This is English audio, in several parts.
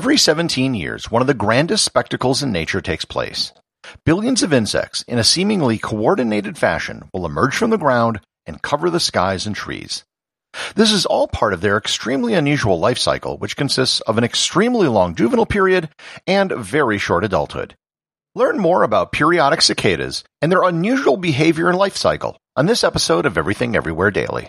Every 17 years, one of the grandest spectacles in nature takes place. Billions of insects, in a seemingly coordinated fashion, will emerge from the ground and cover the skies and trees. This is all part of their extremely unusual life cycle, which consists of an extremely long juvenile period and very short adulthood. Learn more about periodic cicadas and their unusual behavior and life cycle on this episode of Everything Everywhere Daily.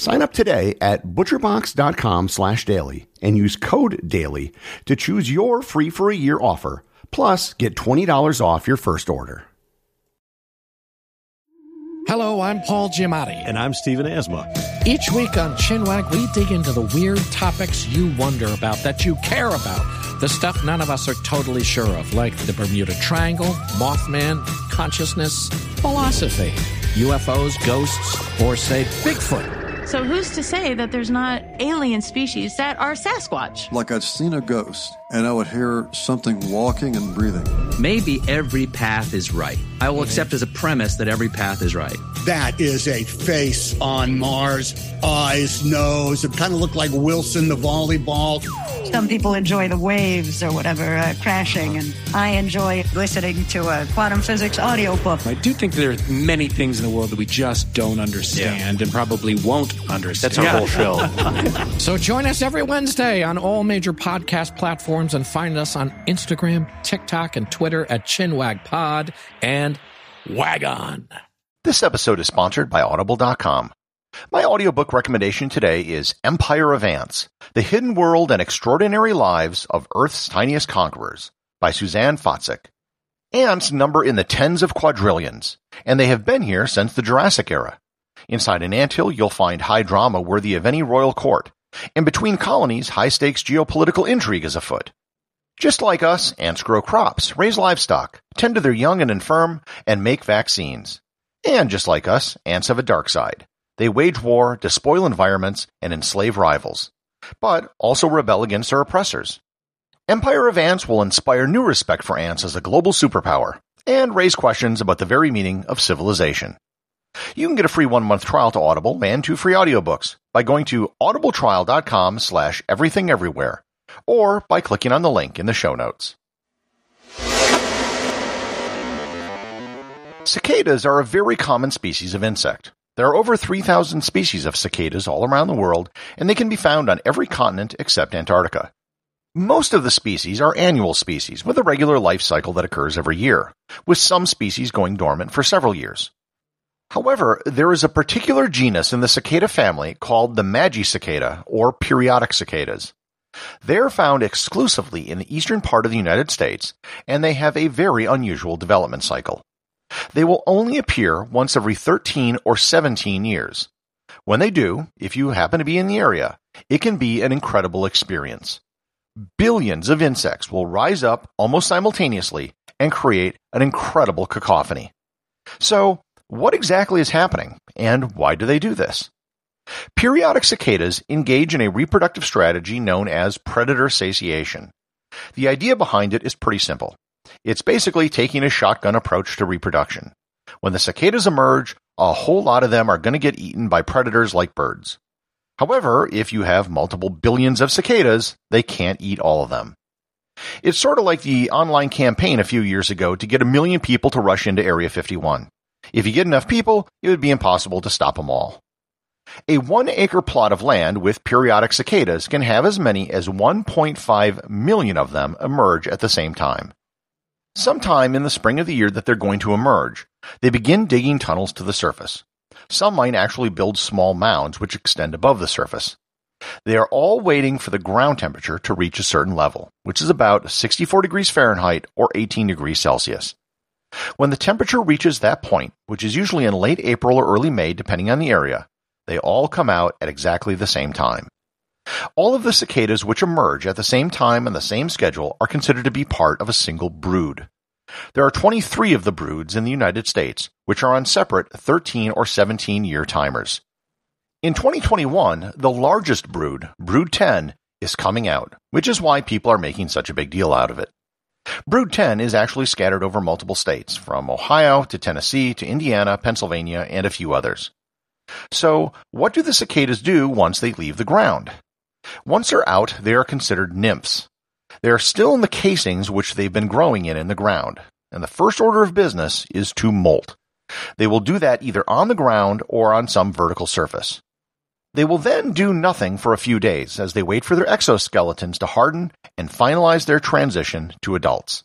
Sign up today at butcherbox.com slash daily and use code DAILY to choose your free for a year offer, plus get $20 off your first order. Hello, I'm Paul Giamatti. And I'm Stephen Asma. Each week on Chinwag, we dig into the weird topics you wonder about, that you care about, the stuff none of us are totally sure of, like the Bermuda Triangle, Mothman, consciousness, philosophy, UFOs, ghosts, or say Bigfoot. So who's to say that there's not alien species that are Sasquatch? Like I'd seen a ghost and I would hear something walking and breathing. Maybe every path is right. I will accept as a premise that every path is right. That is a face on Mars, eyes, nose. It kind of looked like Wilson the volleyball. Some people enjoy the waves or whatever uh, crashing, and I enjoy listening to a quantum physics audiobook. I do think there are many things in the world that we just don't understand yeah. and probably won't understand. That's our whole show. so join us every Wednesday on all major podcast platforms and find us on Instagram, TikTok, and Twitter at ChinwagPod and Wagon. This episode is sponsored by Audible.com. My audiobook recommendation today is Empire of Ants, The Hidden World and Extraordinary Lives of Earth's Tiniest Conquerors by Susanne Foitzik. Ants number in the tens of quadrillions, and they have been here since the Jurassic era. Inside an anthill, you'll find high drama worthy of any royal court, and between colonies, high stakes geopolitical intrigue is afoot. Just like us, ants grow crops, raise livestock, tend to their young and infirm, and make vaccines. And just like us, ants have a dark side. They wage war, despoil environments, and enslave rivals, but also rebel against their oppressors. Empire of Ants will inspire new respect for ants as a global superpower and raise questions about the very meaning of civilization. You can get a free one-month trial to Audible and two free audiobooks by going to audibletrial.com slash everythingeverywhere or by clicking on the link in the show notes. Cicadas are a very common species of insect. There are over 3,000 species of cicadas all around the world, and they can be found on every continent except Antarctica. Most of the species are annual species with a regular life cycle that occurs every year, with some species going dormant for several years. However, there is a particular genus in the cicada family called the Magicicada or periodic cicadas. They are found exclusively in the eastern part of the United States, and they have a very unusual development cycle. They will only appear once every 13 or 17 years. When they do, if you happen to be in the area, it can be an incredible experience. Billions of insects will rise up almost simultaneously and create an incredible cacophony. So, what exactly is happening, and why do they do this? Periodic cicadas engage in a reproductive strategy known as predator satiation. The idea behind it is pretty simple. It's basically taking a shotgun approach to reproduction. When the cicadas emerge, a whole lot of them are going to get eaten by predators like birds. However, if you have multiple billions of cicadas, they can't eat all of them. It's sort of like the online campaign a few years ago to get a million people to rush into Area 51. If you get enough people, it would be impossible to stop them all. A one acre plot of land with periodic cicadas can have as many as 1.5 million of them emerge at the same time. Sometime in the spring of the year that they're going to emerge, they begin digging tunnels to the surface. Some might actually build small mounds which extend above the surface. They are all waiting for the ground temperature to reach a certain level, which is about 64 degrees Fahrenheit or 18 degrees Celsius. When the temperature reaches that point, which is usually in late April or early May depending on the area, they all come out at exactly the same time. All of the cicadas which emerge at the same time and the same schedule are considered to be part of a single brood. There are 23 of the broods in the United States, which are on separate 13 or 17 year timers. In 2021, the largest brood, Brood 10, is coming out, which is why people are making such a big deal out of it. Brood 10 is actually scattered over multiple states, from Ohio to Tennessee to Indiana, Pennsylvania, and a few others. So, what do the cicadas do once they leave the ground? Once they're out, they are considered nymphs. They are still in the casings which they've been growing in in the ground, and the first order of business is to molt. They will do that either on the ground or on some vertical surface. They will then do nothing for a few days as they wait for their exoskeletons to harden and finalize their transition to adults.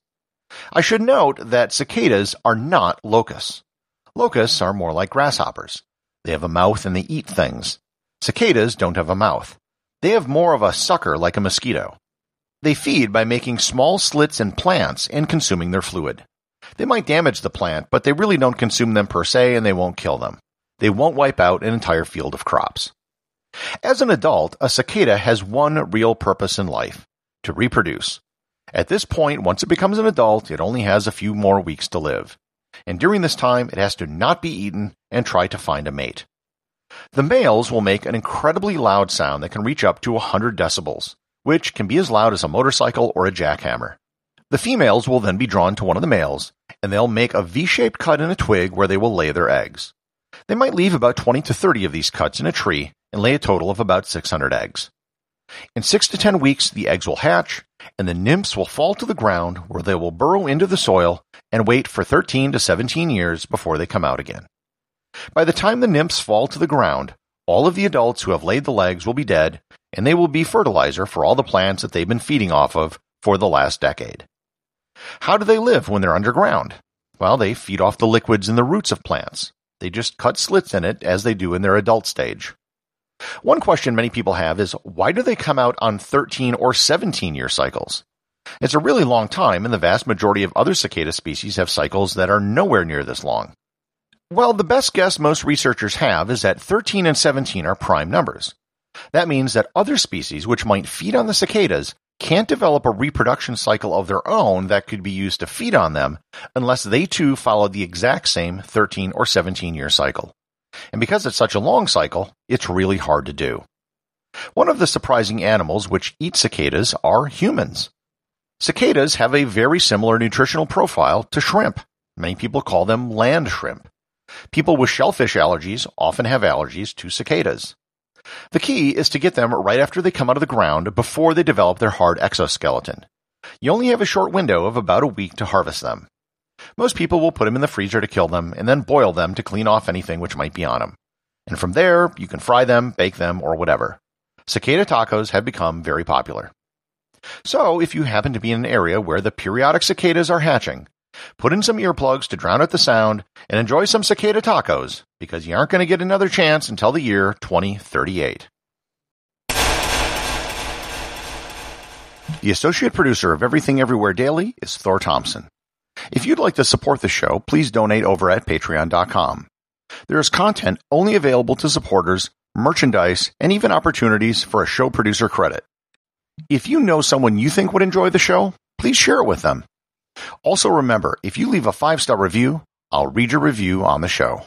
I should note that cicadas are not locusts. Locusts are more like grasshoppers. They have a mouth and they eat things. Cicadas don't have a mouth. They have more of a sucker like a mosquito. They feed by making small slits in plants and consuming their fluid. They might damage the plant, but they really don't consume them per se and they won't kill them. They won't wipe out an entire field of crops. As an adult, a cicada has one real purpose in life to reproduce. At this point, once it becomes an adult, it only has a few more weeks to live. And during this time, it has to not be eaten and try to find a mate. The males will make an incredibly loud sound that can reach up to 100 decibels, which can be as loud as a motorcycle or a jackhammer. The females will then be drawn to one of the males, and they'll make a V-shaped cut in a twig where they will lay their eggs. They might leave about 20 to 30 of these cuts in a tree and lay a total of about 600 eggs. In 6 to 10 weeks, the eggs will hatch, and the nymphs will fall to the ground where they will burrow into the soil and wait for 13 to 17 years before they come out again. By the time the nymphs fall to the ground, all of the adults who have laid the eggs will be dead, and they will be fertilizer for all the plants that they've been feeding off of for the last decade. How do they live when they're underground? Well, they feed off the liquids in the roots of plants. They just cut slits in it as they do in their adult stage. One question many people have is why do they come out on 13 or 17 year cycles? It's a really long time, and the vast majority of other cicada species have cycles that are nowhere near this long. Well, the best guess most researchers have is that 13 and 17 are prime numbers. That means that other species which might feed on the cicadas can't develop a reproduction cycle of their own that could be used to feed on them unless they too follow the exact same 13 or 17 year cycle. And because it's such a long cycle, it's really hard to do. One of the surprising animals which eat cicadas are humans. Cicadas have a very similar nutritional profile to shrimp. Many people call them land shrimp. People with shellfish allergies often have allergies to cicadas. The key is to get them right after they come out of the ground before they develop their hard exoskeleton. You only have a short window of about a week to harvest them. Most people will put them in the freezer to kill them and then boil them to clean off anything which might be on them. And from there, you can fry them, bake them, or whatever. Cicada tacos have become very popular. So, if you happen to be in an area where the periodic cicadas are hatching, put in some earplugs to drown out the sound and enjoy some cicada tacos because you aren't going to get another chance until the year 2038. The associate producer of Everything Everywhere Daily is Thor Thompson. If you'd like to support the show, please donate over at patreon.com. There is content only available to supporters, merchandise, and even opportunities for a show producer credit. If you know someone you think would enjoy the show, please share it with them. Also remember, if you leave a five star review, I'll read your review on the show.